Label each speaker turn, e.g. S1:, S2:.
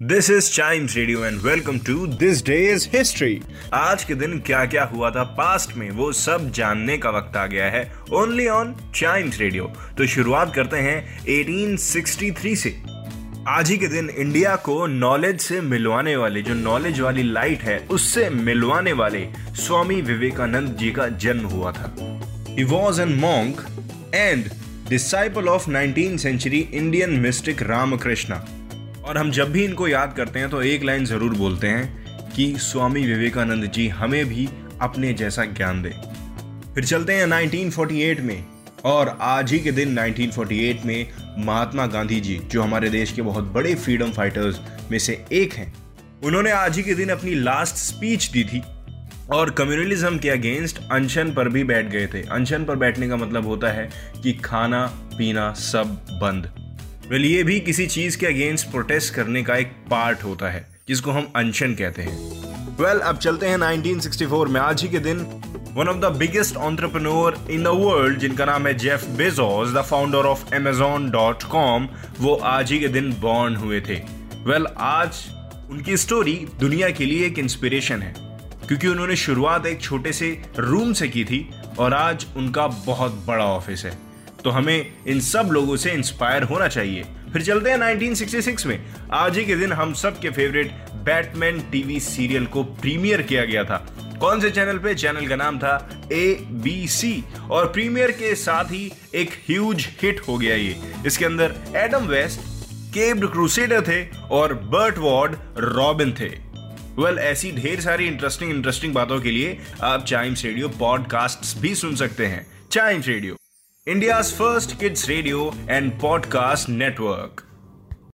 S1: this is Chimes radio and welcome to this day's history आज के दिन क्या क्या हुआ था पास्ट में, वो सब जानने का वक्त आ गया है ओनली ऑन चाइम्स रेडियो तो शुरुआत करते हैं 1863 से। आज ही के दिन इंडिया को नॉलेज से मिलवाने वाले, जो नॉलेज वाली लाइट है, उससे मिलवाने वाले स्वामी विवेकानंद जी का जन्म हुआ था। He was an monk and disciple of 19th century Indian mystic Ramakrishna और हम जब भी इनको याद करते हैं तो एक लाइन ज़रूर बोलते हैं कि स्वामी विवेकानंद जी हमें भी अपने जैसा ज्ञान दें। फिर चलते हैं 1948 में और आज ही के दिन 1948 में महात्मा गांधी जी, जो हमारे देश के बहुत बड़े फ्रीडम फाइटर्स में से एक हैं, उन्होंने आज ही के दिन अपनी लास्ट स्पीच दी थी और कम्युनलिज्म के अगेंस्ट अनशन पर भी बैठ गए थे। अनशन पर बैठने का मतलब होता है कि खाना, पीना सब बंद। वेल ये भी किसी चीज़ के अगेंस्ट प्रोटेस्ट करने का एक पार्ट होता है जिसको हम अनशन कहते हैं। वेल well, अब चलते हैं 1964 में। आज ही के दिन one of the biggest entrepreneur in the world जिनका नाम है Jeff Bezos the founder of Amazon dot com वो आज ही के दिन बॉर्न हुए थे। वेल well, आज उनकी स्टोरी दुनिया के लिए एक इंस्पिरेशन है क्योंकि उन्होंने शुरुआत एक छोटे से रूम से की थी और आज उनका बहुत बड़ा ऑफ़िस है। तो हमें इन सब लोगों से इंस्पायर होना चाहिए। फिर चलते हैं 1966 में। आज ही के दिन हम सब के फेवरेट बैटमैन टीवी सीरियल को प्रीमियर किया गया था। कौन से चैनल पे? चैनल का नाम था ए बी सी और प्रीमियर के साथ ही एक ह्यूज हिट हो गया ये। इसके अंदर एडम वेस्ट केब्ड क्रूसेडर थे और बर्ट वॉर्ड रॉबिन थे। वेल well, ऐसी ढेर सारी इंटरेस्टिंग इंटरेस्टिंग बातों के लिए आप चाइम्स रेडियो पॉडकास्ट भी सुन सकते हैं। Chimes radio India's first kids radio and podcast network.